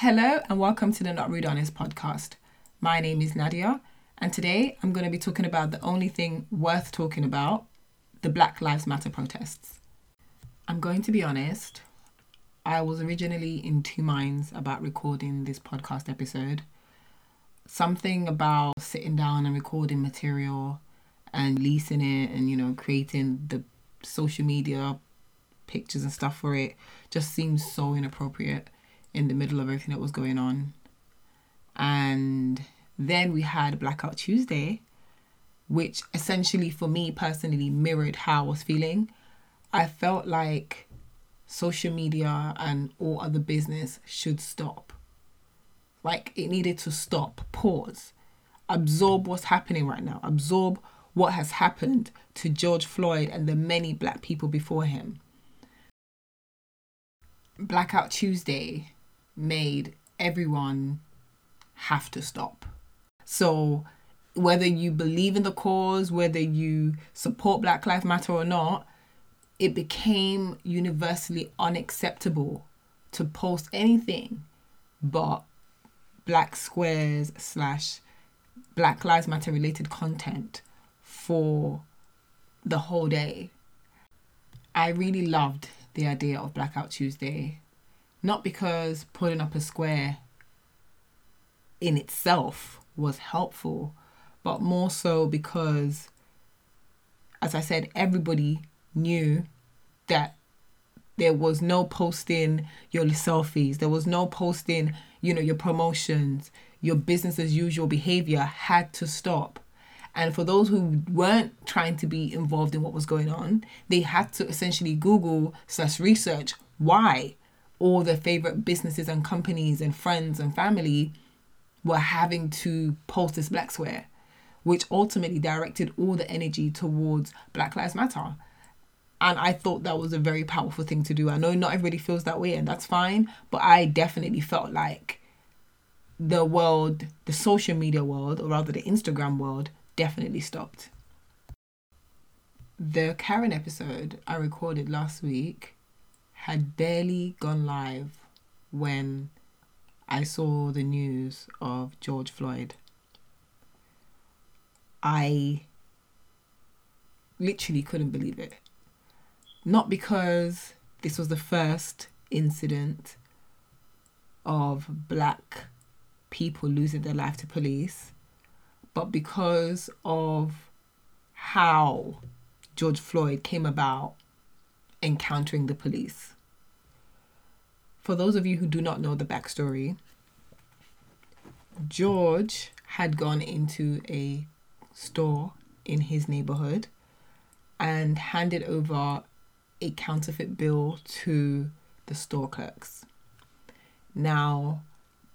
Hello, and welcome to the Not Rude Honest podcast. My name is Nadia, and today I'm going to be talking about the only thing worth talking about the Black Lives Matter protests. I'm going to be honest, I was originally in two minds about recording this podcast episode. Something about sitting down and recording material and leasing it and, you know, creating the social media pictures and stuff for it just seems so inappropriate in the middle of everything that was going on. And then we had Blackout Tuesday, which essentially for me personally mirrored how I was feeling. I felt like social media and all other business should stop. Like it needed to stop, pause, absorb what's happening right now, absorb what has happened to George Floyd and the many black people before him. Blackout Tuesday made everyone have to stop. So, whether you believe in the cause, whether you support Black Lives Matter or not, it became universally unacceptable to post anything but black squares slash Black Lives Matter related content for the whole day. I really loved the idea of Blackout Tuesday not because putting up a square in itself was helpful, but more so because, as I said, everybody knew that there was no posting your selfies, there was no posting, you know, your promotions, your business as usual behavior had to stop. And for those who weren't trying to be involved in what was going on, they had to essentially Google slash research why all their favorite businesses and companies and friends and family were having to post this black square, which ultimately directed all the energy towards Black Lives Matter. And I thought that was a very powerful thing to do. I know not everybody feels that way, and that's fine, but I definitely felt like the world, the social media world, or rather the Instagram world, definitely stopped. The Karen episode I recorded last week had barely gone live when I saw the news of George Floyd. I literally couldn't believe it. Not because this was the first incident of black people losing their life to police, but because of how George Floyd came about encountering the police. For those of you who do not know the backstory, George had gone into a store in his neighborhood and handed over a counterfeit bill to the store clerks. Now,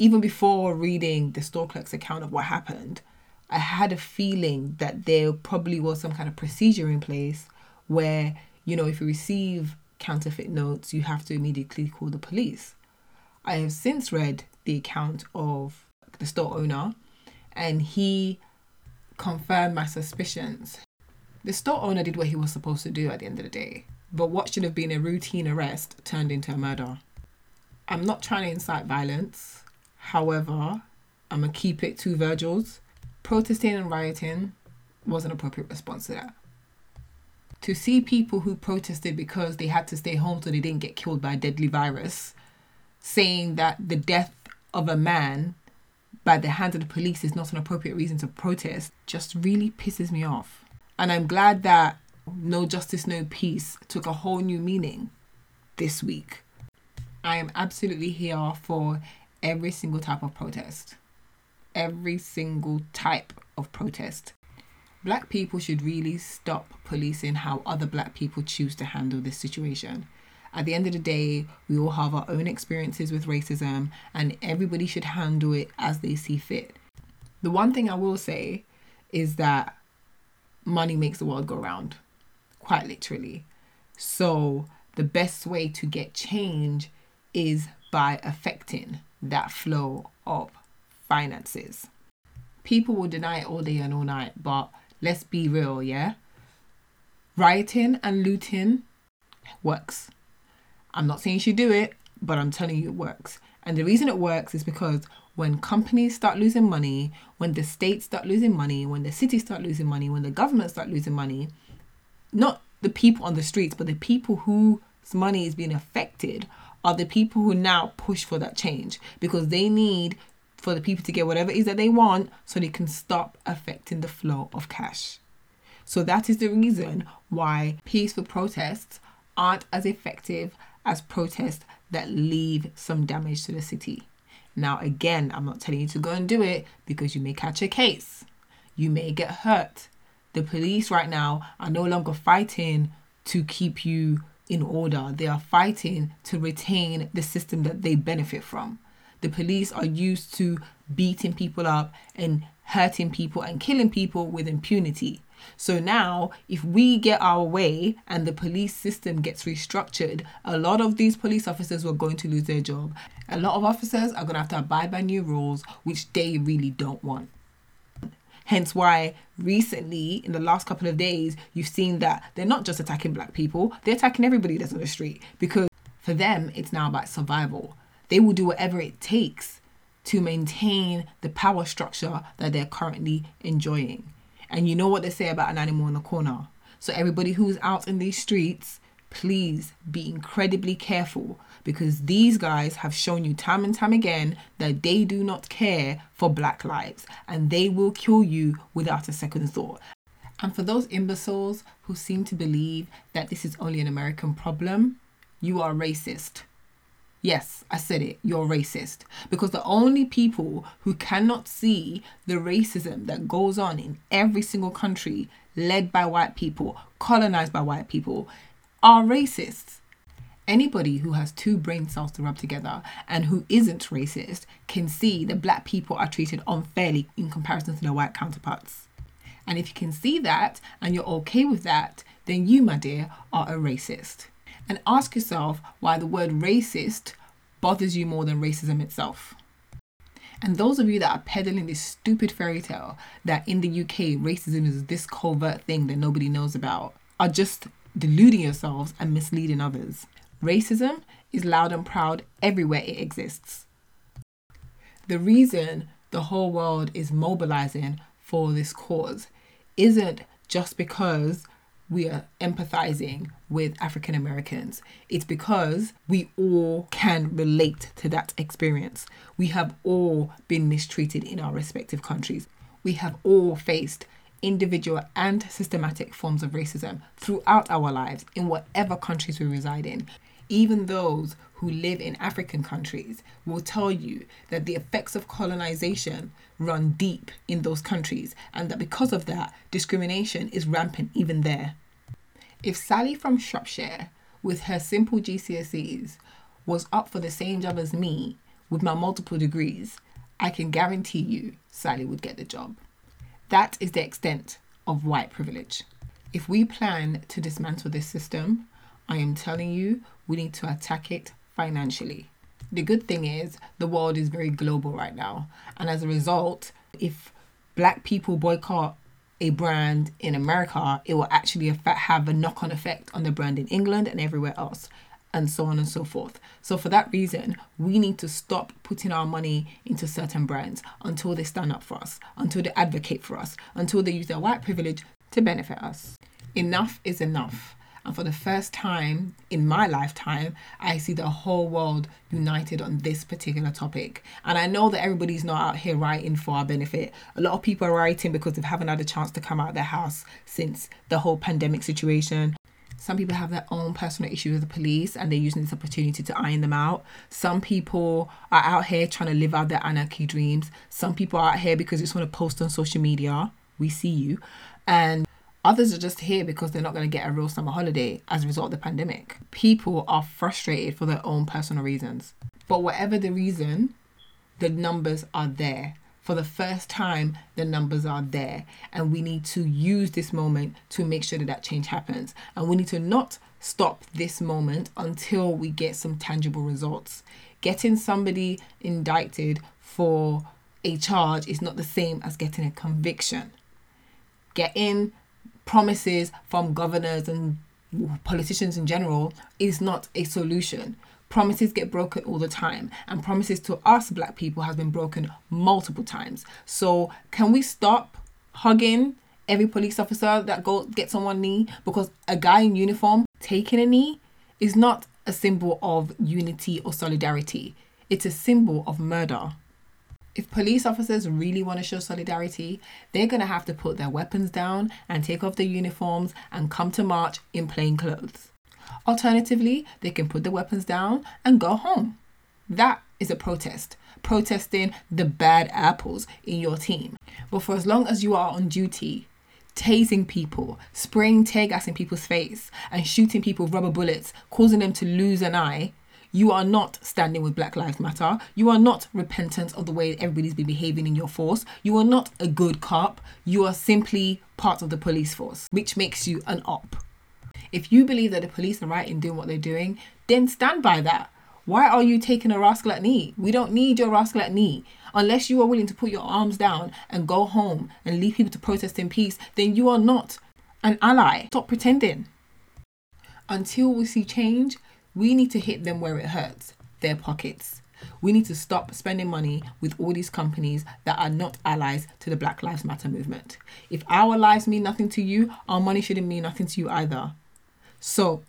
even before reading the store clerk's account of what happened, I had a feeling that there probably was some kind of procedure in place where you know, if you receive counterfeit notes, you have to immediately call the police. I have since read the account of the store owner, and he confirmed my suspicions. The store owner did what he was supposed to do at the end of the day, but what should have been a routine arrest turned into a murder. I'm not trying to incite violence, however, I'm gonna keep it to Virgil's. Protesting and rioting was an appropriate response to that to see people who protested because they had to stay home so they didn't get killed by a deadly virus saying that the death of a man by the hands of the police is not an appropriate reason to protest just really pisses me off. And I'm glad that No Justice, No Peace took a whole new meaning this week. I am absolutely here for every single type of protest. Every single type of protest. Black people should really stop policing how other black people choose to handle this situation. At the end of the day, we all have our own experiences with racism, and everybody should handle it as they see fit. The one thing I will say is that money makes the world go round, quite literally. So, the best way to get change is by affecting that flow of finances. People will deny it all day and all night, but Let's be real, yeah? Rioting and looting works. I'm not saying you should do it, but I'm telling you it works. And the reason it works is because when companies start losing money, when the states start losing money, when the cities start losing money, when the government start losing money, not the people on the streets, but the people whose money is being affected are the people who now push for that change because they need for the people to get whatever it is that they want so they can stop affecting the flow of cash. So that is the reason why peaceful protests aren't as effective as protests that leave some damage to the city. Now, again, I'm not telling you to go and do it because you may catch a case. You may get hurt. The police right now are no longer fighting to keep you in order, they are fighting to retain the system that they benefit from. The police are used to beating people up and hurting people and killing people with impunity. So now, if we get our way and the police system gets restructured, a lot of these police officers are going to lose their job. A lot of officers are going to have to abide by new rules, which they really don't want. Hence why recently, in the last couple of days, you've seen that they're not just attacking black people, they're attacking everybody that's on the street because for them, it's now about survival. They will do whatever it takes to maintain the power structure that they're currently enjoying. And you know what they say about an animal in the corner. So, everybody who's out in these streets, please be incredibly careful because these guys have shown you time and time again that they do not care for black lives and they will kill you without a second thought. And for those imbeciles who seem to believe that this is only an American problem, you are racist. Yes, I said it, you're racist. Because the only people who cannot see the racism that goes on in every single country led by white people, colonized by white people, are racists. Anybody who has two brain cells to rub together and who isn't racist can see that black people are treated unfairly in comparison to their white counterparts. And if you can see that and you're okay with that, then you, my dear, are a racist. And ask yourself why the word racist bothers you more than racism itself. And those of you that are peddling this stupid fairy tale that in the UK racism is this covert thing that nobody knows about are just deluding yourselves and misleading others. Racism is loud and proud everywhere it exists. The reason the whole world is mobilizing for this cause isn't just because we are empathizing with African Americans. It's because we all can relate to that experience. We have all been mistreated in our respective countries. We have all faced individual and systematic forms of racism throughout our lives in whatever countries we reside in. Even those who live in African countries will tell you that the effects of colonization run deep in those countries and that because of that, discrimination is rampant even there. If Sally from Shropshire, with her simple GCSEs, was up for the same job as me with my multiple degrees, I can guarantee you Sally would get the job. That is the extent of white privilege. If we plan to dismantle this system, I am telling you, we need to attack it financially. The good thing is, the world is very global right now. And as a result, if black people boycott a brand in America, it will actually affect, have a knock on effect on the brand in England and everywhere else, and so on and so forth. So, for that reason, we need to stop putting our money into certain brands until they stand up for us, until they advocate for us, until they use their white privilege to benefit us. Enough is enough. And for the first time in my lifetime, I see the whole world united on this particular topic. And I know that everybody's not out here writing for our benefit. A lot of people are writing because they haven't had a chance to come out of their house since the whole pandemic situation. Some people have their own personal issues with the police and they're using this opportunity to iron them out. Some people are out here trying to live out their anarchy dreams. Some people are out here because they just want to post on social media. We see you. And Others are just here because they're not going to get a real summer holiday as a result of the pandemic. People are frustrated for their own personal reasons. But whatever the reason, the numbers are there. For the first time, the numbers are there. And we need to use this moment to make sure that that change happens. And we need to not stop this moment until we get some tangible results. Getting somebody indicted for a charge is not the same as getting a conviction. Getting promises from governors and politicians in general is not a solution. Promises get broken all the time, and promises to us black people has been broken multiple times. So, can we stop hugging every police officer that go gets on one knee because a guy in uniform taking a knee is not a symbol of unity or solidarity. It's a symbol of murder. If police officers really want to show solidarity, they're going to have to put their weapons down and take off their uniforms and come to march in plain clothes. Alternatively, they can put the weapons down and go home. That is a protest, protesting the bad apples in your team. But for as long as you are on duty, tasing people, spraying tear gas in people's face, and shooting people with rubber bullets, causing them to lose an eye, you are not standing with Black Lives Matter. You are not repentant of the way everybody's been behaving in your force. You are not a good cop. You are simply part of the police force, which makes you an op. If you believe that the police are right in doing what they're doing, then stand by that. Why are you taking a rascal at knee? We don't need your rascal at knee. Unless you are willing to put your arms down and go home and leave people to protest in peace, then you are not an ally. Stop pretending. Until we see change, we need to hit them where it hurts their pockets. We need to stop spending money with all these companies that are not allies to the Black Lives Matter movement. If our lives mean nothing to you, our money shouldn't mean nothing to you either. So,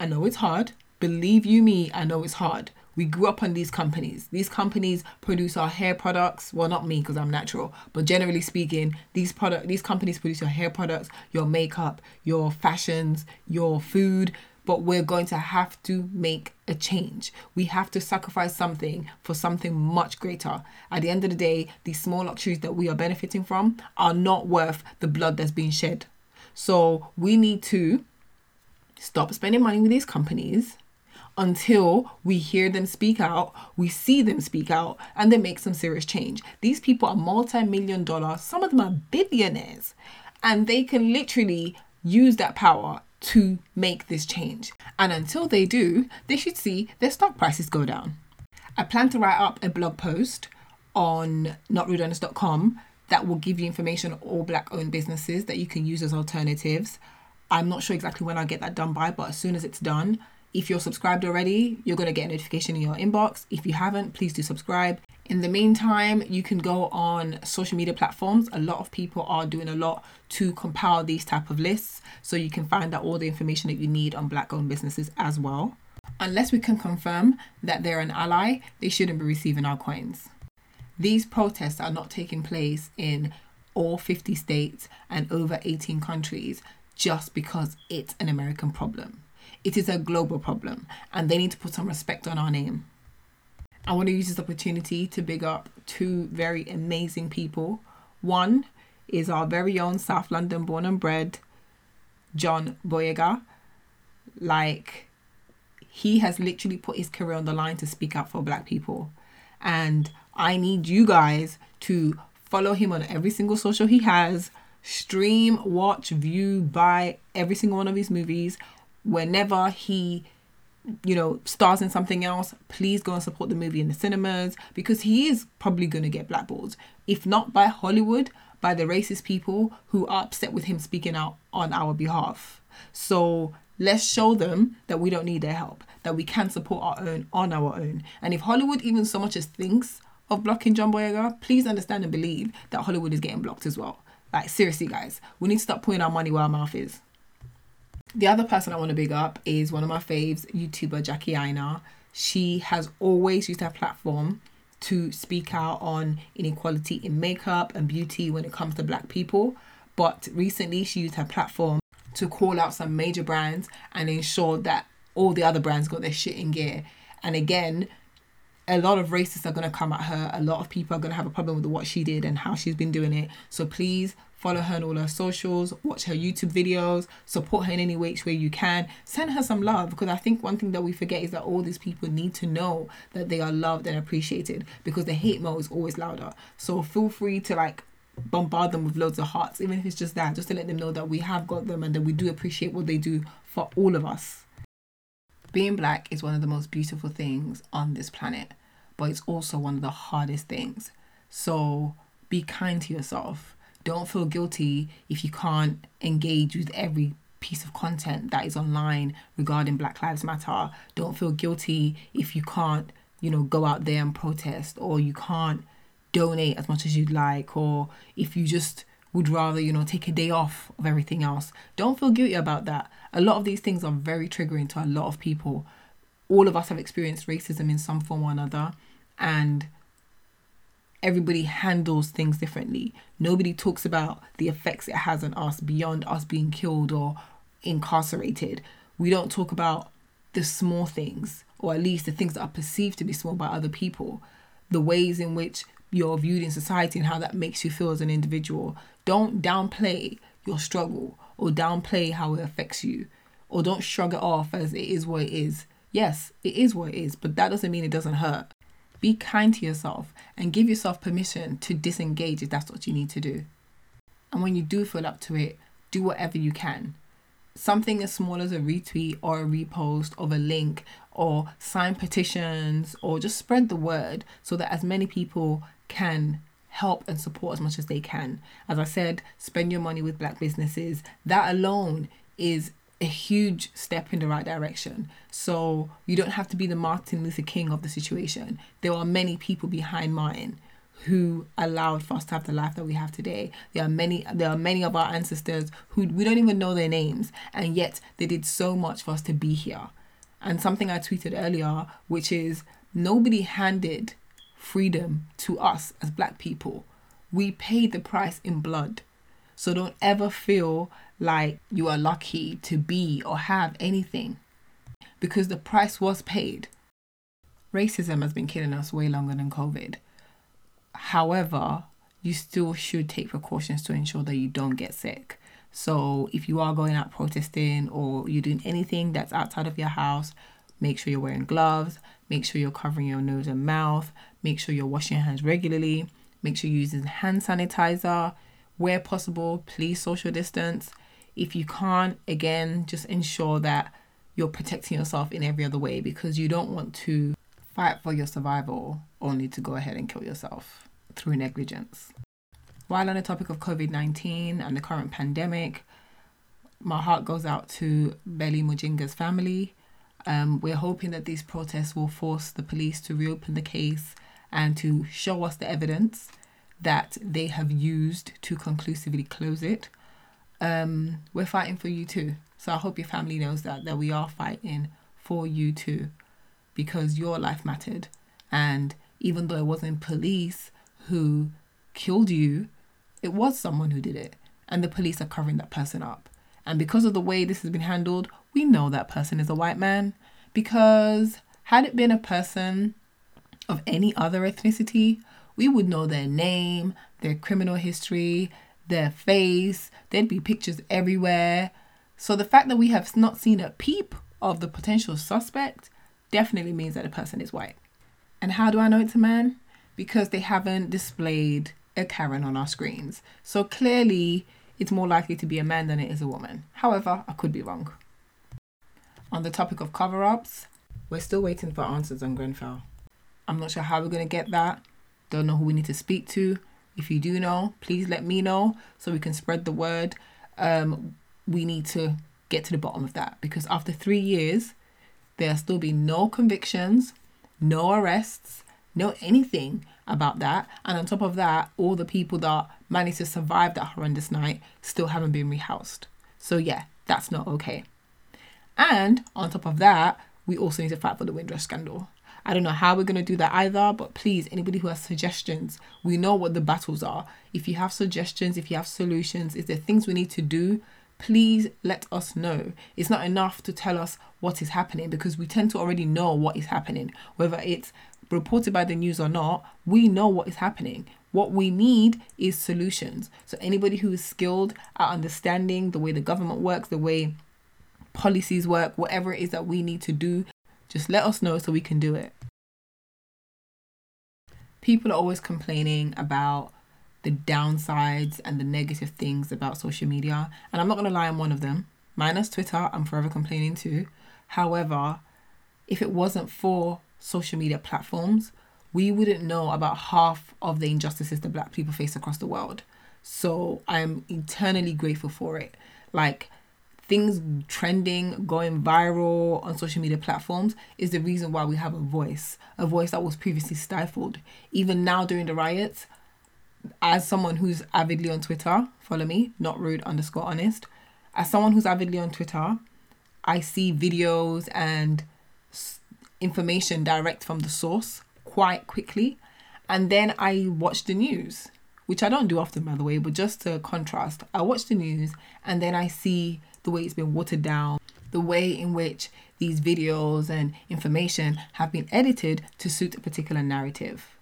I know it's hard. Believe you me, I know it's hard. We grew up on these companies. These companies produce our hair products. Well, not me because I'm natural, but generally speaking, these product these companies produce your hair products, your makeup, your fashions, your food. But we're going to have to make a change. We have to sacrifice something for something much greater. At the end of the day, these small luxuries that we are benefiting from are not worth the blood that's being shed. So we need to stop spending money with these companies until we hear them speak out, we see them speak out, and they make some serious change. These people are multi million dollar, some of them are billionaires, and they can literally use that power to make this change. And until they do, they should see their stock prices go down. I plan to write up a blog post on notrudehonest.com that will give you information on all black owned businesses that you can use as alternatives. I'm not sure exactly when I'll get that done by, but as soon as it's done, if you're subscribed already, you're going to get a notification in your inbox. If you haven't, please do subscribe. In the meantime, you can go on social media platforms. A lot of people are doing a lot to compile these type of lists, so you can find out all the information that you need on black-owned businesses as well. Unless we can confirm that they're an ally, they shouldn't be receiving our coins. These protests are not taking place in all 50 states and over 18 countries just because it's an American problem. It is a global problem, and they need to put some respect on our name. I want to use this opportunity to big up two very amazing people. One is our very own South London born and bred John Boyega. Like, he has literally put his career on the line to speak out for black people. And I need you guys to follow him on every single social he has, stream, watch, view, buy every single one of his movies whenever he you know stars in something else please go and support the movie in the cinemas because he is probably going to get blackballed. If not by hollywood by the racist people who are upset with him speaking out on our behalf. So let's show them that we don't need their help that we can support our own on our own. And if hollywood even so much as thinks of blocking john boyega please understand and believe that hollywood is getting blocked as well. Like seriously guys we need to stop putting our money where our mouth is the other person I want to big up is one of my faves, YouTuber Jackie Aina. She has always used her platform to speak out on inequality in makeup and beauty when it comes to black people. But recently, she used her platform to call out some major brands and ensure that all the other brands got their shit in gear. And again, a lot of racists are going to come at her. A lot of people are going to have a problem with what she did and how she's been doing it. So please Follow her on all her socials, watch her YouTube videos, support her in any which way you can. Send her some love because I think one thing that we forget is that all these people need to know that they are loved and appreciated because the hate mail is always louder. So feel free to like bombard them with loads of hearts, even if it's just that, just to let them know that we have got them and that we do appreciate what they do for all of us. Being black is one of the most beautiful things on this planet, but it's also one of the hardest things. So be kind to yourself don't feel guilty if you can't engage with every piece of content that is online regarding Black Lives Matter. Don't feel guilty if you can't, you know, go out there and protest or you can't donate as much as you'd like or if you just would rather, you know, take a day off of everything else. Don't feel guilty about that. A lot of these things are very triggering to a lot of people. All of us have experienced racism in some form or another and everybody handles things differently. Nobody talks about the effects it has on us beyond us being killed or incarcerated. We don't talk about the small things, or at least the things that are perceived to be small by other people, the ways in which you're viewed in society and how that makes you feel as an individual. Don't downplay your struggle or downplay how it affects you, or don't shrug it off as it is what it is. Yes, it is what it is, but that doesn't mean it doesn't hurt. Be kind to yourself and give yourself permission to disengage if that's what you need to do. And when you do feel up to it, do whatever you can. Something as small as a retweet or a repost of a link or sign petitions or just spread the word so that as many people can help and support as much as they can. As I said, spend your money with black businesses. That alone is a huge step in the right direction. So you don't have to be the Martin Luther King of the situation. There are many people behind mine who allowed for us to have the life that we have today. There are many there are many of our ancestors who we don't even know their names and yet they did so much for us to be here. And something I tweeted earlier which is nobody handed freedom to us as black people. We paid the price in blood. So don't ever feel like you are lucky to be or have anything because the price was paid. Racism has been killing us way longer than COVID. However, you still should take precautions to ensure that you don't get sick. So, if you are going out protesting or you're doing anything that's outside of your house, make sure you're wearing gloves, make sure you're covering your nose and mouth, make sure you're washing your hands regularly, make sure you're using hand sanitizer. Where possible, please social distance if you can't, again, just ensure that you're protecting yourself in every other way because you don't want to fight for your survival only to go ahead and kill yourself through negligence. While on the topic of COVID 19 and the current pandemic, my heart goes out to Belly Mujinga's family. Um, we're hoping that these protests will force the police to reopen the case and to show us the evidence that they have used to conclusively close it um, we're fighting for you too. So I hope your family knows that that we are fighting for you too, because your life mattered. And even though it wasn't police who killed you, it was someone who did it, and the police are covering that person up. And because of the way this has been handled, we know that person is a white man. Because had it been a person of any other ethnicity, we would know their name, their criminal history, their face, there'd be pictures everywhere. So the fact that we have not seen a peep of the potential suspect definitely means that the person is white. And how do I know it's a man? Because they haven't displayed a Karen on our screens. So clearly, it's more likely to be a man than it is a woman. However, I could be wrong. On the topic of cover ups, we're still waiting for answers on Grenfell. I'm not sure how we're going to get that. Don't know who we need to speak to. If you do know, please let me know so we can spread the word. Um, we need to get to the bottom of that because after three years, there still be no convictions, no arrests, no anything about that. And on top of that, all the people that managed to survive that horrendous night still haven't been rehoused. So, yeah, that's not okay. And on top of that, we also need to fight for the Windrush scandal. I don't know how we're going to do that either, but please, anybody who has suggestions, we know what the battles are. If you have suggestions, if you have solutions, is there things we need to do? Please let us know. It's not enough to tell us what is happening because we tend to already know what is happening, whether it's reported by the news or not, we know what is happening. What we need is solutions. So, anybody who is skilled at understanding the way the government works, the way policies work, whatever it is that we need to do, just let us know so we can do it. People are always complaining about the downsides and the negative things about social media, and I'm not going to lie, I'm one of them. Minus Twitter, I'm forever complaining too. However, if it wasn't for social media platforms, we wouldn't know about half of the injustices that black people face across the world. So I'm eternally grateful for it. Like, things trending, going viral on social media platforms is the reason why we have a voice, a voice that was previously stifled. Even now during the riots, as someone who's avidly on Twitter, follow me, not rude underscore honest. As someone who's avidly on Twitter, I see videos and information direct from the source quite quickly. And then I watch the news, which I don't do often, by the way, but just to contrast, I watch the news and then I see the way it's been watered down, the way in which these videos and information have been edited to suit a particular narrative.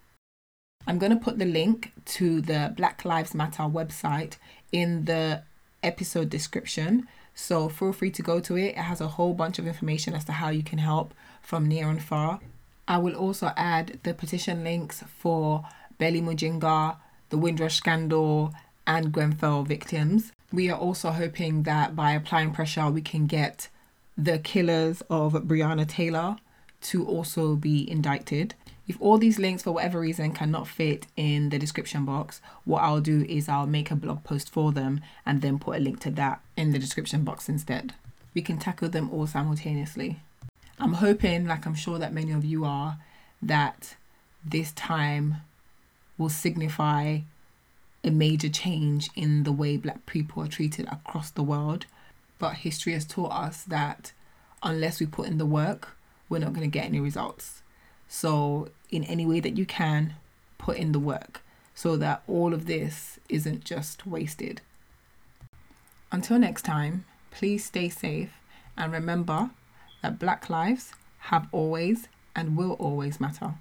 I'm going to put the link to the Black Lives Matter website in the episode description. So feel free to go to it. It has a whole bunch of information as to how you can help from near and far. I will also add the petition links for Belly Mujinga, the Windrush scandal, and Grenfell victims. We are also hoping that by applying pressure, we can get the killers of Breonna Taylor to also be indicted. If all these links, for whatever reason, cannot fit in the description box, what I'll do is I'll make a blog post for them and then put a link to that in the description box instead. We can tackle them all simultaneously. I'm hoping, like I'm sure that many of you are, that this time will signify a major change in the way black people are treated across the world. But history has taught us that unless we put in the work, we're not going to get any results. So, in any way that you can, put in the work so that all of this isn't just wasted. Until next time, please stay safe and remember that Black lives have always and will always matter.